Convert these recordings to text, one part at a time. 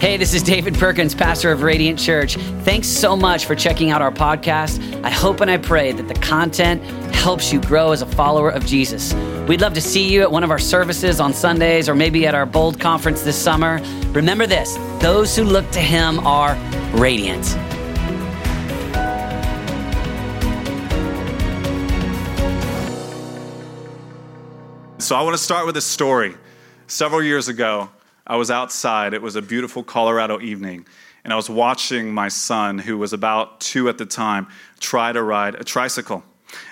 Hey, this is David Perkins, pastor of Radiant Church. Thanks so much for checking out our podcast. I hope and I pray that the content helps you grow as a follower of Jesus. We'd love to see you at one of our services on Sundays or maybe at our Bold conference this summer. Remember this those who look to Him are radiant. So, I want to start with a story. Several years ago, I was outside. It was a beautiful Colorado evening. And I was watching my son, who was about two at the time, try to ride a tricycle.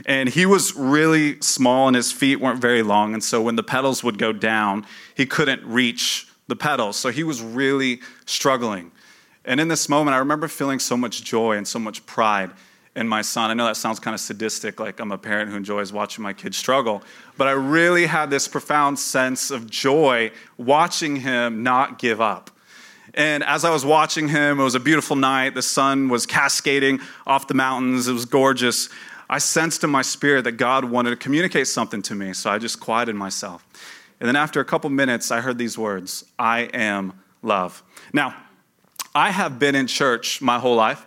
And he was really small and his feet weren't very long. And so when the pedals would go down, he couldn't reach the pedals. So he was really struggling. And in this moment, I remember feeling so much joy and so much pride in my son. I know that sounds kind of sadistic, like I'm a parent who enjoys watching my kids struggle, but I really had this profound sense of joy watching him not give up. And as I was watching him, it was a beautiful night. The sun was cascading off the mountains, it was gorgeous. I sensed in my spirit that God wanted to communicate something to me, so I just quieted myself. And then after a couple minutes, I heard these words I am love. Now, I have been in church my whole life.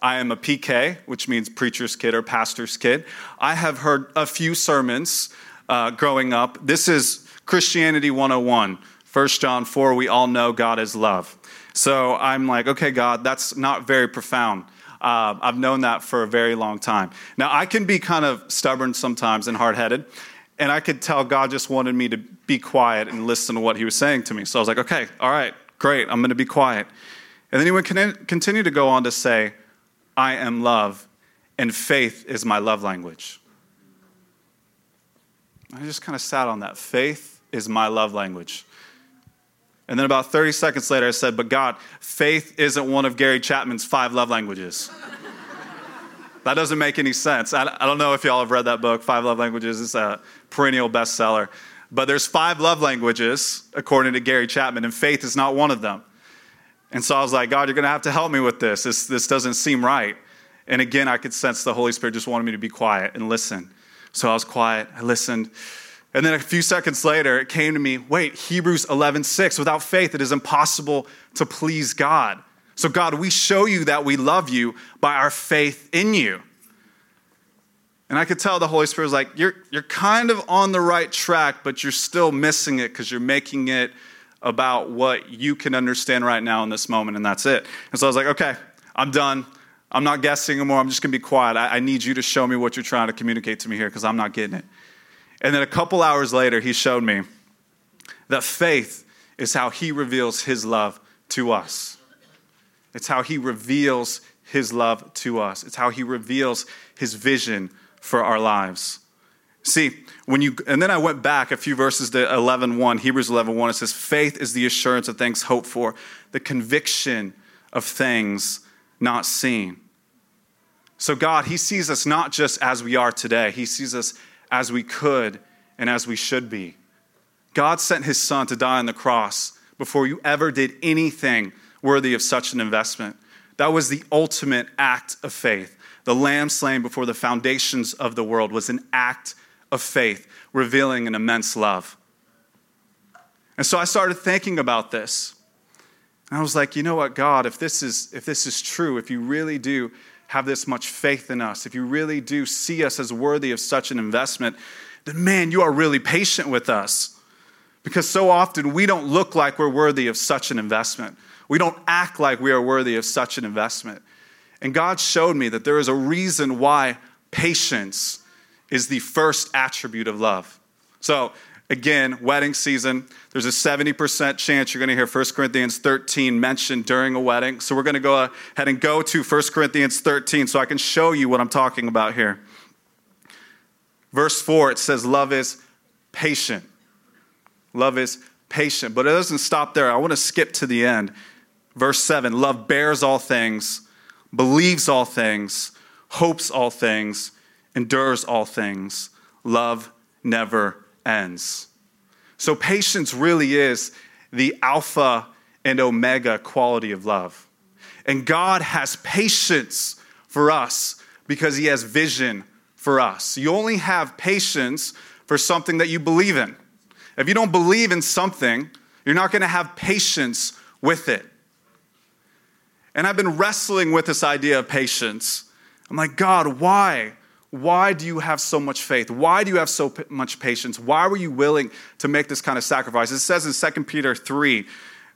I am a PK, which means preacher's kid or pastor's kid. I have heard a few sermons uh, growing up. This is Christianity 101. 1 John 4, we all know God is love. So I'm like, okay, God, that's not very profound. Uh, I've known that for a very long time. Now, I can be kind of stubborn sometimes and hard headed, and I could tell God just wanted me to be quiet and listen to what He was saying to me. So I was like, okay, all right, great, I'm going to be quiet. And then He would continue to go on to say, I am love, and faith is my love language. I just kind of sat on that. Faith is my love language. And then about 30 seconds later, I said, But God, faith isn't one of Gary Chapman's five love languages. that doesn't make any sense. I, don't know if y'all have read that book, Five Love Languages. It's a perennial bestseller. But there's five love languages, according to Gary Chapman, and faith is not one of them. And so I was like, God, you're going to have to help me with this. this. This doesn't seem right. And again, I could sense the Holy Spirit just wanted me to be quiet and listen. So I was quiet. I listened. And then a few seconds later, it came to me wait, Hebrews 11, 6. Without faith, it is impossible to please God. So, God, we show you that we love you by our faith in you. And I could tell the Holy Spirit was like, you're, you're kind of on the right track, but you're still missing it because you're making it about what you can understand right now in this moment, and that's it. And so I was like, okay, I'm done. I'm not guessing anymore. I'm just going to be quiet. I, I, need you to show me what you're trying to communicate to me here because I'm not getting it. And then a couple hours later, he showed me that faith is how he reveals his love to us. It's how he reveals his love to us, it's how he reveals his vision for our lives. See, when you and then I went back a few verses to 11:1, Hebrews 11:1 it says faith is the assurance of things hoped for, the conviction of things not seen. So God, he sees us not just as we are today. He sees us as we could and as we should be. God sent his son to die on the cross before you ever did anything worthy of such an investment. That was the ultimate act of faith. The lamb slain before the foundations of the world was an act of faith, revealing an immense love. And so I started thinking about this. And I was like, you know what, God, if this is if this is true, if you really do have this much faith in us, if you really do see us as worthy of such an investment, then man, you are really patient with us. Because so often we don't look like we're worthy of such an investment. We don't act like we are worthy of such an investment. And God showed me that there is a reason why patience is the first attribute of love. So, again, wedding season, there's a 70% chance you're going to hear 1 Corinthians 13 mentioned during a wedding. So, we're going to go ahead and go to 1 Corinthians 13 so I can show you what I'm talking about here. Verse 4, it says, Love is patient. Love is patient. But it doesn't stop there. I want to skip to the end. Verse 7 Love bears all things, believes all things, hopes all things endures all things. Love never ends. So, patience really is the alpha and omega quality of love. And God has patience for us because He has vision for us. You only have patience for something that you believe in. If you don't believe in something, you're not going to have patience with it. And I've been wrestling with this idea of patience. I'm like, God, why? Why do you have so much faith? Why do you have so much patience? Why were you willing to make this kind of sacrifice? It says in 2 Peter 3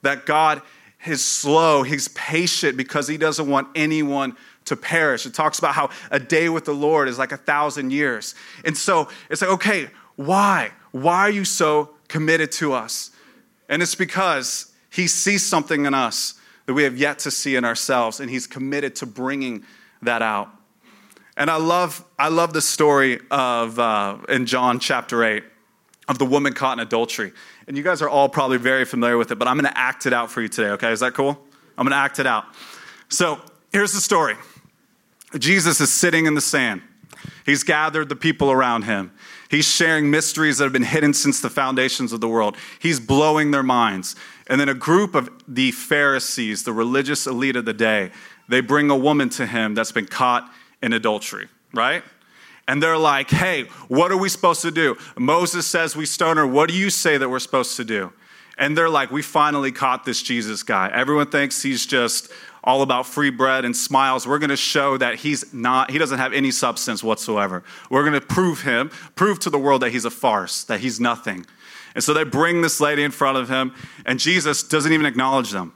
that God is slow, he's patient because he doesn't want anyone to perish. It talks about how a day with the Lord is like a thousand years. And so it's like, okay, why? Why are you so committed to us? And it's because he sees something in us that we have yet to see in ourselves, and he's committed to bringing that out. And I love, I love the story of uh, in John chapter 8 of the woman caught in adultery. And you guys are all probably very familiar with it, but I'm going to act it out for you today, okay? Is that cool? I'm going to act it out. So here's the story Jesus is sitting in the sand. He's gathered the people around him. He's sharing mysteries that have been hidden since the foundations of the world. He's blowing their minds. And then a group of the Pharisees, the religious elite of the day, they bring a woman to him that's been caught in adultery, right? And they're like, hey, what are we supposed to do? Moses says we stone her. What do you say that we're supposed to do? And they're like, we finally caught this Jesus guy. Everyone thinks he's just all about free bread and smiles. We're going to show that he's not, he doesn't have any substance whatsoever. We're going to prove him, prove to the world that he's a farce, that he's nothing. And so they bring this lady in front of him, and Jesus doesn't even acknowledge them.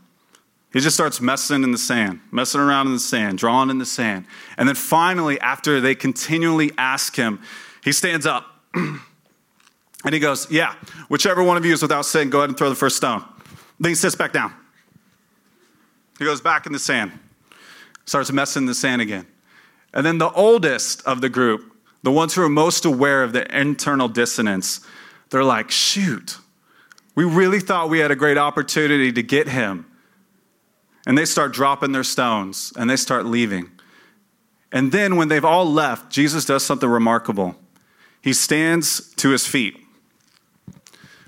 He just starts messing in the sand, messing around in the sand, drawing in the sand. And then finally, after they continually ask him, he stands up and he goes, Yeah, whichever one of you is without sin, go ahead and throw the first stone. Then he sits back down. He goes back in the sand, starts messing in the sand again. And then the oldest of the group, the ones who are most aware of the internal dissonance, they're like, Shoot, we really thought we had a great opportunity to get him and they start dropping their stones and they start leaving. And then, when they've all left, Jesus does something remarkable. He stands to his feet.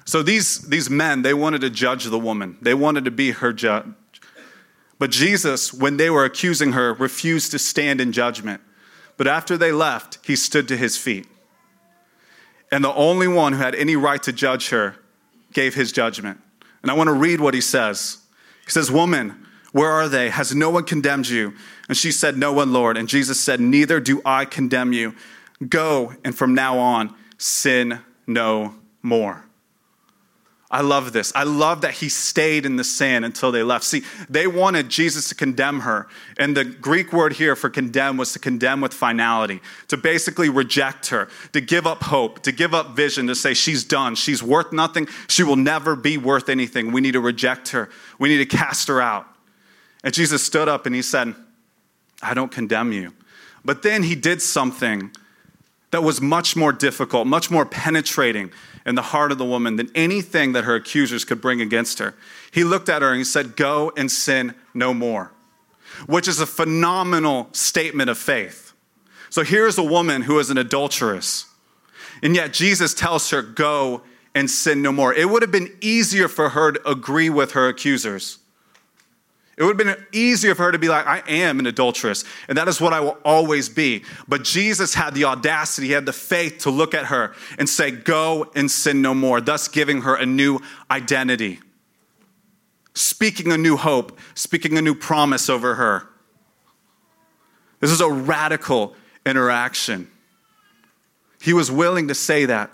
So, these, these men, they wanted to judge the woman, they wanted to be her judge. But Jesus, when they were accusing her, refused to stand in judgment. But after they left, he stood to his feet. And the only one who had any right to judge her gave his judgment. And I want to read what he says. He says, Woman, where are they? Has no one condemned you? And she said, No one, Lord. And Jesus said, Neither do I condemn you. Go, and from now on, sin no more. I love this. I love that he stayed in the sand until they left. See, they wanted Jesus to condemn her. And the Greek word here for condemn was to condemn with finality, to basically reject her, to give up hope, to give up vision, to say she's done. She's worth nothing. She will never be worth anything. We need to reject her. We need to cast her out. And Jesus stood up and he said, I don't condemn you. But then he did something that was much more difficult, much more penetrating in the heart of the woman than anything that her accusers could bring against her. He looked at her and he said, Go and sin no more, which is a phenomenal statement of faith. So here's a woman who is an adulteress, and yet Jesus tells her, Go and sin no more. It would have been easier for her to agree with her accusers. It would have been easier for her to be like, I am an adulteress, and that is what I will always be. But Jesus had the audacity, he had the faith to look at her and say, Go and sin no more, thus giving her a new identity, speaking a new hope, speaking a new promise over her. This is a radical interaction. He was willing to say that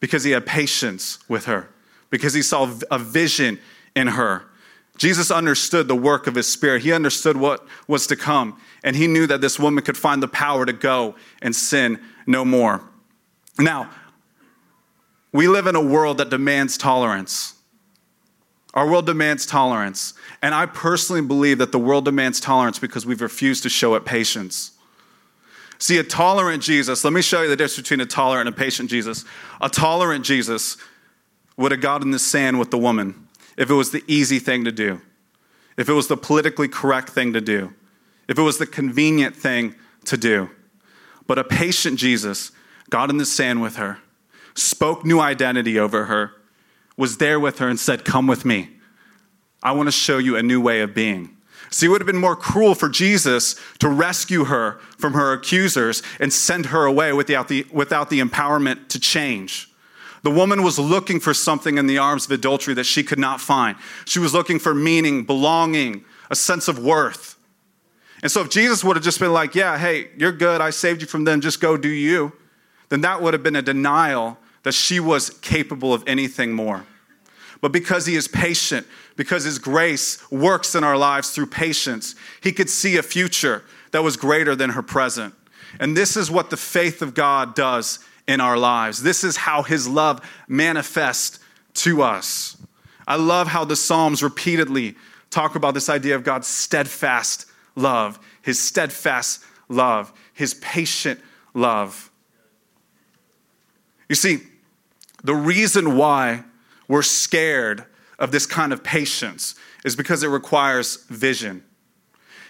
because he had patience with her, because he saw a vision in her. Jesus understood the work of his spirit. He understood what was to come. And he knew that this woman could find the power to go and sin no more. Now, we live in a world that demands tolerance. Our world demands tolerance. And I personally believe that the world demands tolerance because we've refused to show it patience. See, a tolerant Jesus, let me show you the difference between a tolerant and a patient Jesus. A tolerant Jesus would have got in the sand with the woman if it was the easy thing to do, if it was the politically correct thing to do, if it was the convenient thing to do. But a patient Jesus got in the sand with her, spoke new identity over her, was there with her, and said, Come with me. I want to show you a new way of being. See, it would have been more cruel for Jesus to rescue her from her accusers and send her away without the, without the empowerment to change. The woman was looking for something in the arms of adultery that she could not find. She was looking for meaning, belonging, a sense of worth. And so if Jesus would have just been like, yeah, hey, you're good, I saved you from them, just go do you, then that would have been a denial that she was capable of anything more. But because he is patient, because his grace works in our lives through patience, he could see a future that was greater than her present. And this is what the faith of God does in our lives. This is how his love manifests to us. I love how the Psalms repeatedly talk about this idea of God's steadfast love, his steadfast love, his patient love. You see, the reason why we're scared of this kind of patience is because it requires vision.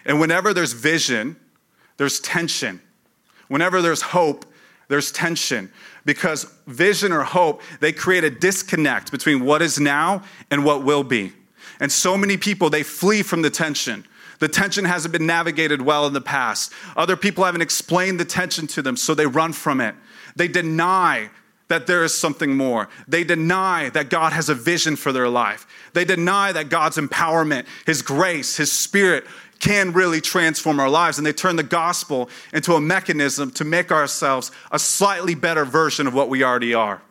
And whenever there's vision, there's tension. Whenever there's hope, there's tension. Because vision or hope, they create a disconnect between what is now and what will be. And so many people, they flee from the tension. The tension hasn't been navigated well in the past. Other people haven't explained the tension to them, so they run from it. They deny that there is something more. They deny that God has a vision for their life. They deny that God's empowerment, His grace, His Spirit can really transform our lives. And they turn the gospel into a mechanism to make ourselves a slightly better version of what we already are.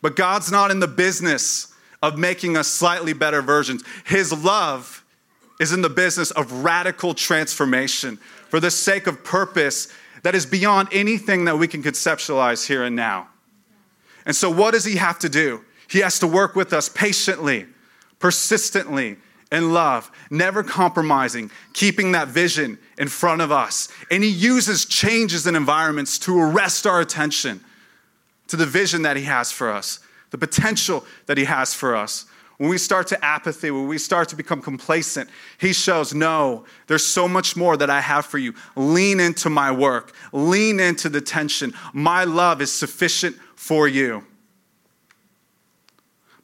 But God's not in the business of making us slightly better versions. His love is in the business of radical transformation for the sake of purpose that is beyond anything that we can conceptualize here and now. And so, what does he have to do? He has to work with us patiently, persistently, in love, never compromising, keeping that vision in front of us. And he uses changes in environments to arrest our attention to the vision that he has for us, the potential that he has for us. When we start to apathy, when we start to become complacent, he shows, no, there's so much more that I have for you. Lean into my work, lean into the tension. My love is sufficient for you.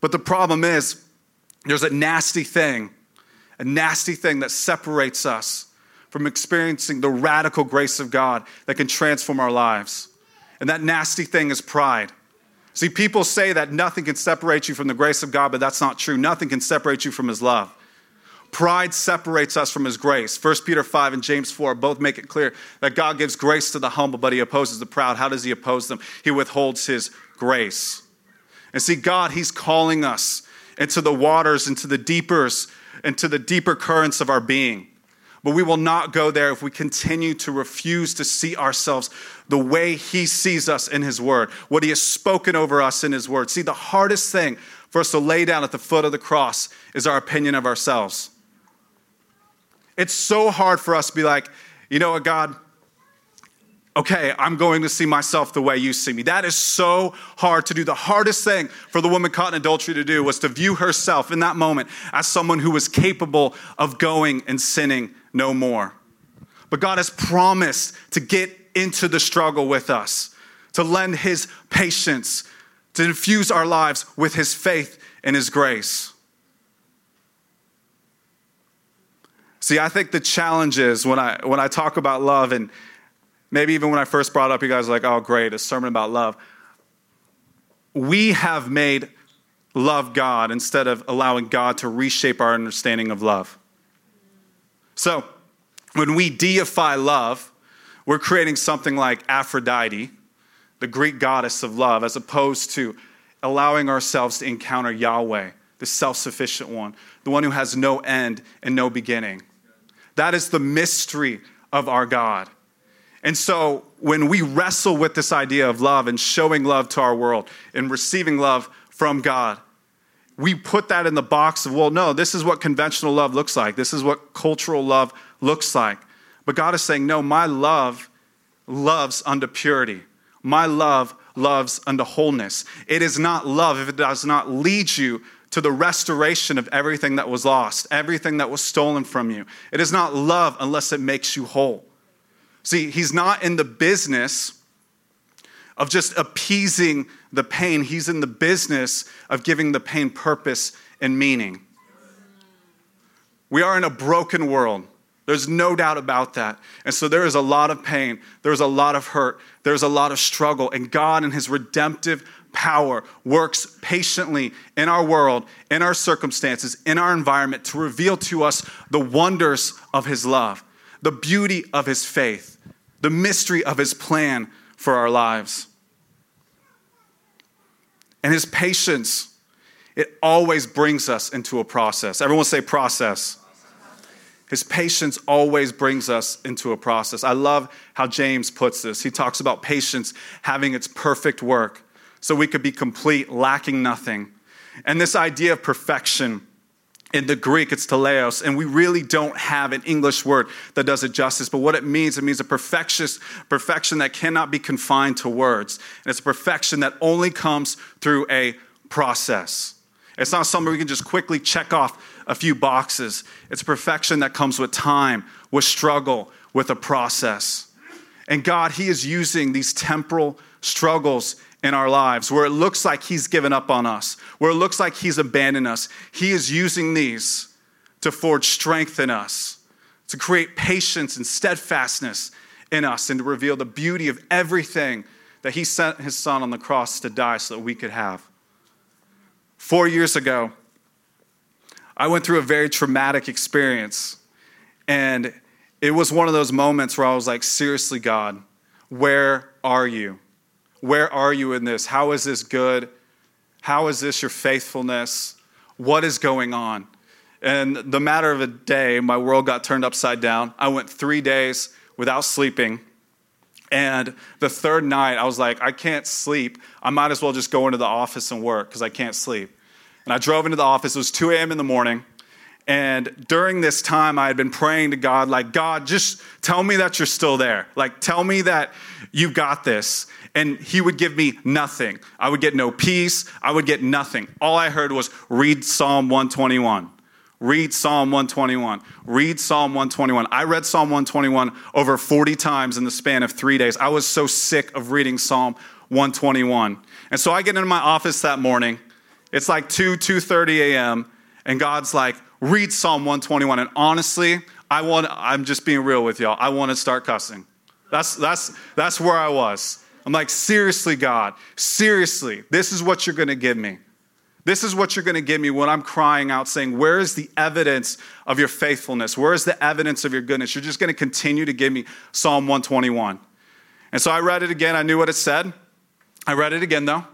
But the problem is, there's a nasty thing, a nasty thing that separates us from experiencing the radical grace of God that can transform our lives. And that nasty thing is pride. See, people say that nothing can separate you from the grace of God, but that's not true. Nothing can separate you from His love. Pride separates us from His grace. 1 Peter 5 and James 4 both make it clear that God gives grace to the humble, but He opposes the proud. How does He oppose them? He withholds His grace. And see, God, He's calling us into the waters, into the deepers, into the deeper currents of our being. But we will not go there if we continue to refuse to see ourselves the way He sees us in His Word, what He has spoken over us in His Word. See, the hardest thing for us to lay down at the foot of the cross is our opinion of ourselves. It's so hard for us to be like, you know what, God? Okay, I'm going to see myself the way you see me. That is so hard to do. The hardest thing for the woman caught in adultery to do was to view herself in that moment as someone who was capable of going and sinning no more. But God has promised to get into the struggle with us, to lend His patience, to infuse our lives with His faith and His grace. See, I think the challenge is when I, when I talk about love, and maybe even when I first brought up, you guys are like, oh, great, a sermon about love. We have made love God instead of allowing God to reshape our understanding of love. So, when we deify love, we're creating something like Aphrodite, the Greek goddess of love, as opposed to allowing ourselves to encounter Yahweh, the self sufficient one, the one who has no end and no beginning. That is the mystery of our God. And so when we wrestle with this idea of love and showing love to our world and receiving love from God, we put that in the box of, well, no, this is what conventional love looks like. This is what cultural love looks like. But God is saying, no, my love loves unto purity. My love loves unto wholeness. It is not love if it does not lead you to the restoration of everything that was lost, everything that was stolen from you. It is not love unless it makes you whole. See, He's not in the business of just appeasing the pain, He's in the business of giving the pain purpose and meaning. We are in a broken world. There's no doubt about that. And so there is a lot of pain, there's a lot of hurt, there's a lot of struggle. And God, in His redemptive power works patiently in our world, in our circumstances, in our environment to reveal to us the wonders of His love, the beauty of His faith, the mystery of His plan for our lives. And His patience, it always brings us into a process. Everyone say process. His patience always brings us into a process. I love how James puts this. He talks about patience having its perfect work so we could be complete, lacking nothing. And this idea of perfection, in the Greek, it's teleos, and we really don't have an English word that does it justice. But what it means, it means a perfection, perfection that cannot be confined to words. And it's a perfection that only comes through a process. It's not something we can just quickly check off a few boxes. It's perfection that comes with time, with struggle, with a process. And God, He is using these temporal struggles in our lives where it looks like He's given up on us, where it looks like He's abandoned us. He is using these to forge strength in us, to create patience and steadfastness in us, and to reveal the beauty of everything that He sent His Son on the cross to die so that we could have. Four years ago, I went through a very traumatic experience. And it was one of those moments where I was like, seriously, God, where are you? Where are you in this? How is this good? How is this your faithfulness? What is going on? And the matter of a day, my world got turned upside down. I went three days without sleeping. And the third night, I was like, I can't sleep. I might as well just go into the office and work because I can't sleep. And I drove into the office. It was 2 a.m. in the morning. And during this time, I had been praying to God, like, God, just tell me that you're still there. Like, tell me that you got this. And He would give me nothing. I would get no peace. I would get nothing. All I heard was read Psalm 121. Read Psalm 121. Read Psalm 121. I read Psalm 121 over 40 times in the span of three days. I was so sick of reading Psalm 121. And so I get into my office that morning. It's like 2, 2.30 a.m. And God's like, read Psalm 121. And honestly, I want, I'm just being real with y'all. I want to start cussing. That's, that's, that's where I was. I'm like, seriously, God, seriously, this is what you're going to give me. This is what you're going to give me when I'm crying out, saying, Where is the evidence of your faithfulness? Where is the evidence of your goodness? You're just going to continue to give me Psalm 121. And so I read it again. I knew what it said. I read it again, though.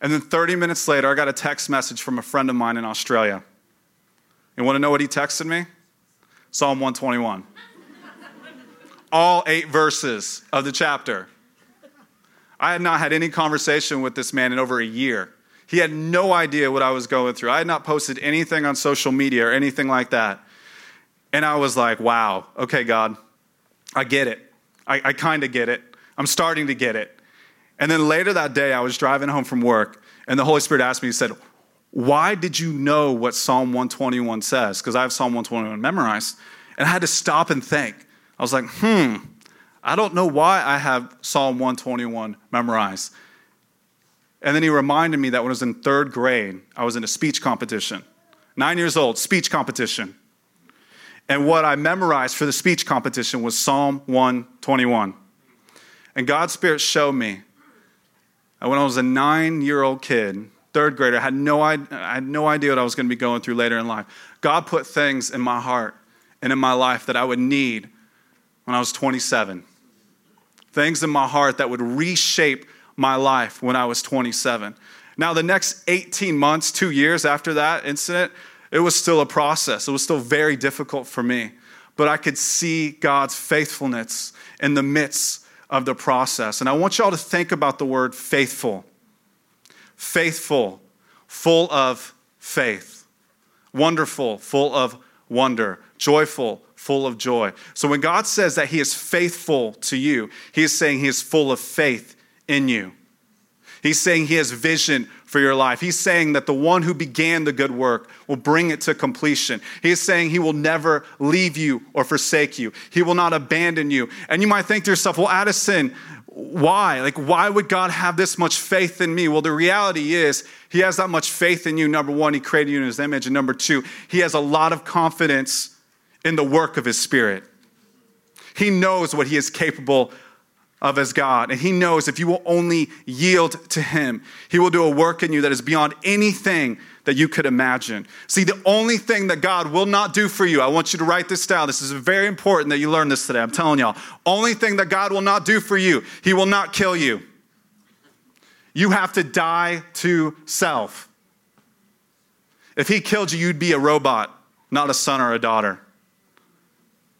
And then 30 minutes later, I got a text message from a friend of mine in Australia. You want to know what he texted me? Psalm 121. All eight verses of the chapter. I had not had any conversation with this man in over a year. He had no idea what I was going through. I had not posted anything on social media or anything like that. And I was like, wow, okay, God, I get it. I, I kind of get it. I'm starting to get it. And then later that day, I was driving home from work, and the Holy Spirit asked me, He said, Why did you know what Psalm 121 says? Because I have Psalm 121 memorized. And I had to stop and think. I was like, hmm, I don't know why I have Psalm 121 memorized. And then he reminded me that when I was in third grade, I was in a speech competition. Nine years old, speech competition. And what I memorized for the speech competition was Psalm 121. And God's Spirit showed me that when I was a nine year old kid, third grader, I had, no, I had no idea what I was going to be going through later in life. God put things in my heart and in my life that I would need when I was 27. Things in my heart that would reshape my life when I was 27. Now, the next 18 months, two years after that incident, it was still a process. It was still very difficult for me. But I could see God's faithfulness in the midst of the process. And I want y'all to think about the word faithful. Faithful, full of faith. Wonderful, full of wonder. Joyful, full of joy. So when God says that He is faithful to you, He is saying He is full of faith in you. He's saying He has vision for your life. He's saying that the one who began the good work will bring it to completion. He is saying he will never leave you or forsake you. He will not abandon you. And you might think to yourself, well, Addison, why? Like, why would God have this much faith in me? Well, the reality is, He has that much faith in you. Number one, He created you in His image. And number two, He has a lot of confidence in the work of His Spirit. He knows what He is capable of as God. And He knows if you will only yield to Him, He will do a work in you that is beyond anything that you could imagine. See, the only thing that God will not do for you, I want you to write this down. This is very important that you learn this today. I'm telling y'all. Only thing that God will not do for you, He will not kill you. You have to die to self. If He killed you, you'd be a robot, not a son or a daughter.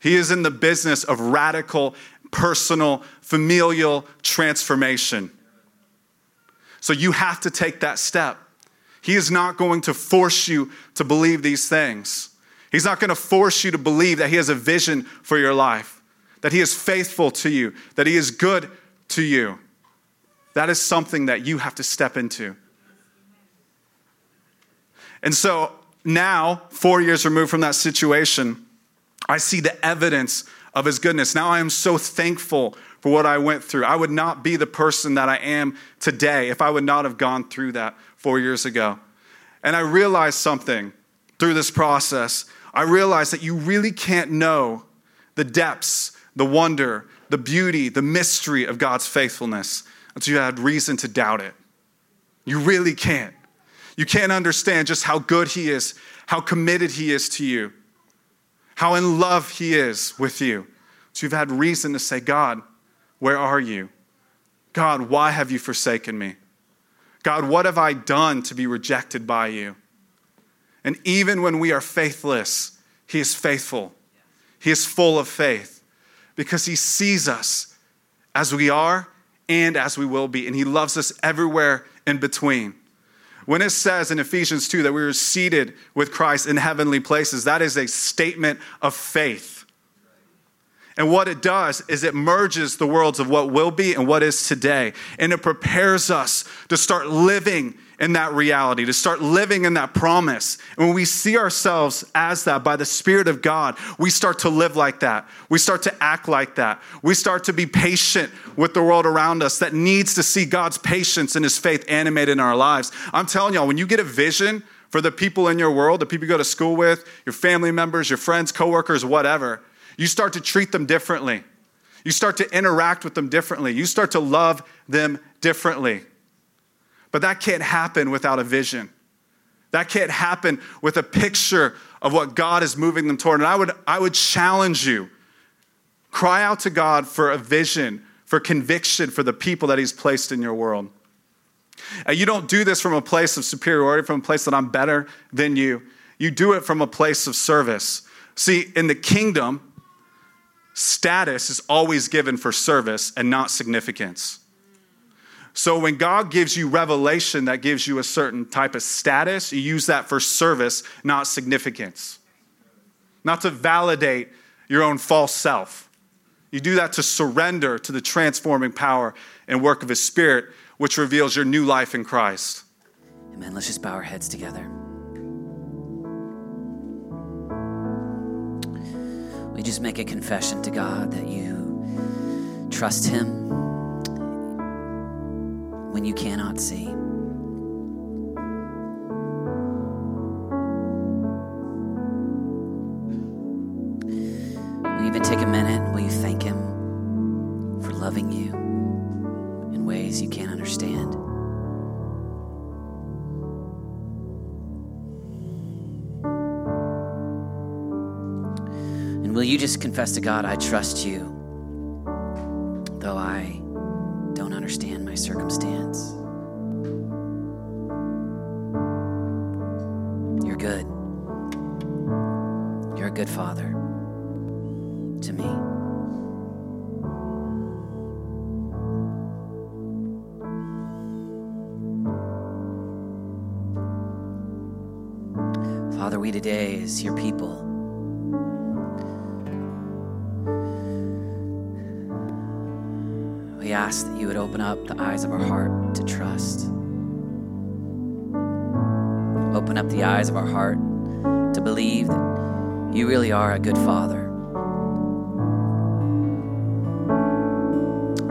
He is in the business of radical, personal, familial transformation. So you have to take that step. He is not going to force you to believe these things. He's not going to force you to believe that He has a vision for your life, that He is faithful to you, that He is good to you. That is something that you have to step into. And so now, four years removed from that situation, I see the evidence of his goodness. Now I am so thankful for what I went through. I would not be the person that I am today if I would not have gone through that four years ago. And I realized something through this process. I realized that you really can't know the depths, the wonder, the beauty, the mystery of God's faithfulness until you had reason to doubt it. You really can't. You can't understand just how good He is, how committed He is to you how in love He is with you. So you've had reason to say, God, where are you? God, why have you forsaken me? God, what have I done to be rejected by you? And even when we are faithless, He is faithful. He is full of faith because He sees us as we are and as we will be. And He loves us everywhere in between. When it says in Ephesians 2 that we are seated with Christ in heavenly places, that is a statement of faith. And what it does is it merges the worlds of what will be and what is today. And it prepares us to start living in that reality, to start living in that promise. And when we see ourselves as that by the Spirit of God, we start to live like that. We start to act like that. We start to be patient with the world around us that needs to see God's patience and His faith animated in our lives. I'm telling y'all, when you get a vision for the people in your world, the people you go to school with, your family members, your friends, coworkers, whatever, you start to treat them differently. You start to interact with them differently. You start to love them differently. But that can't happen without a vision. That can't happen with a picture of what God is moving them toward. And I would, I would challenge you cry out to God for a vision, for conviction for the people that He's placed in your world. And you don't do this from a place of superiority, from a place that I'm better than you. You do it from a place of service. See, in the kingdom, status is always given for service and not significance. So when God gives you revelation that gives you a certain type of status, you use that for service, not significance. Not to validate your own false self. You do that to surrender to the transforming power and work of His Spirit, which reveals your new life in Christ. Amen. Let's just bow our heads together. We just make a confession to God that you trust Him when you cannot see. You even take a minute? Will you thank Him for loving you in ways you can't understand? Will you just confess to God, I trust you, though I don't understand my circumstance. You're good. You're a good father to me. Father, we today, as your people, we ask that you would open up the eyes of our heart to trust. Open up the eyes of our heart to believe that you really are a good father.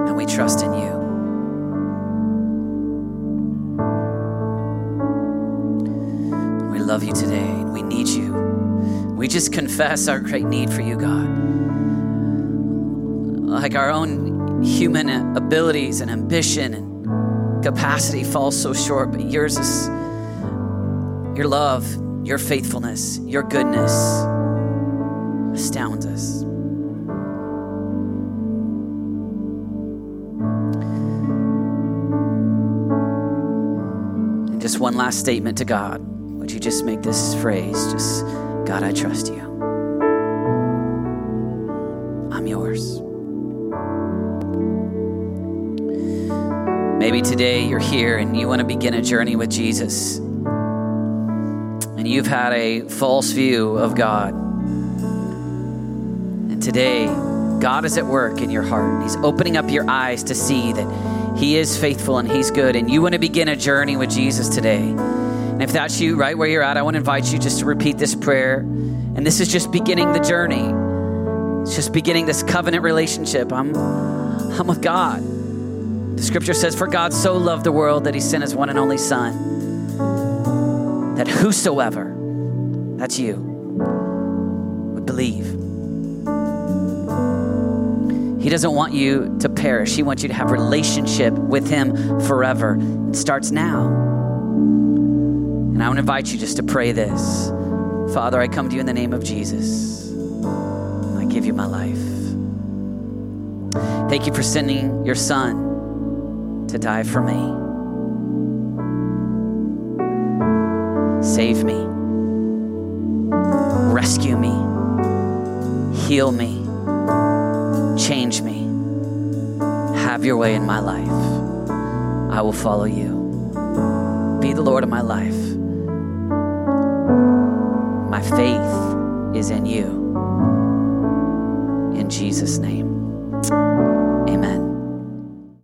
And we trust in you. We love you today we need you. We just confess our great need for you, God. Like our own human abilities and ambition and capacity fall so short, but yours is your love, your faithfulness, your goodness astounds us. And just one last statement to God. Would you just make this phrase just, God, I trust you. I'm yours. Maybe today you're here and you want to begin a journey with Jesus. And you've had a false view of God. And today, God is at work in your heart. He's opening up your eyes to see that He is faithful and He's good. And you want to begin a journey with Jesus today. And if that's you, right where you're at, I want to invite you just to repeat this prayer. And this is just beginning the journey. It's just beginning this covenant relationship. I'm, I'm with God. The scripture says, For God so loved the world that he sent his one and only Son, that whosoever, that's you, would believe. He doesn't want you to perish. He wants you to have relationship with him forever. It starts now. And I want to invite you just to pray this. Father, I come to you in the name of Jesus. I give you my life. Thank you for sending your son to die for me. Save me, rescue me, heal me, change me. Have your way in my life. I will follow you. Be the Lord of my life. My faith is in you. In Jesus' name.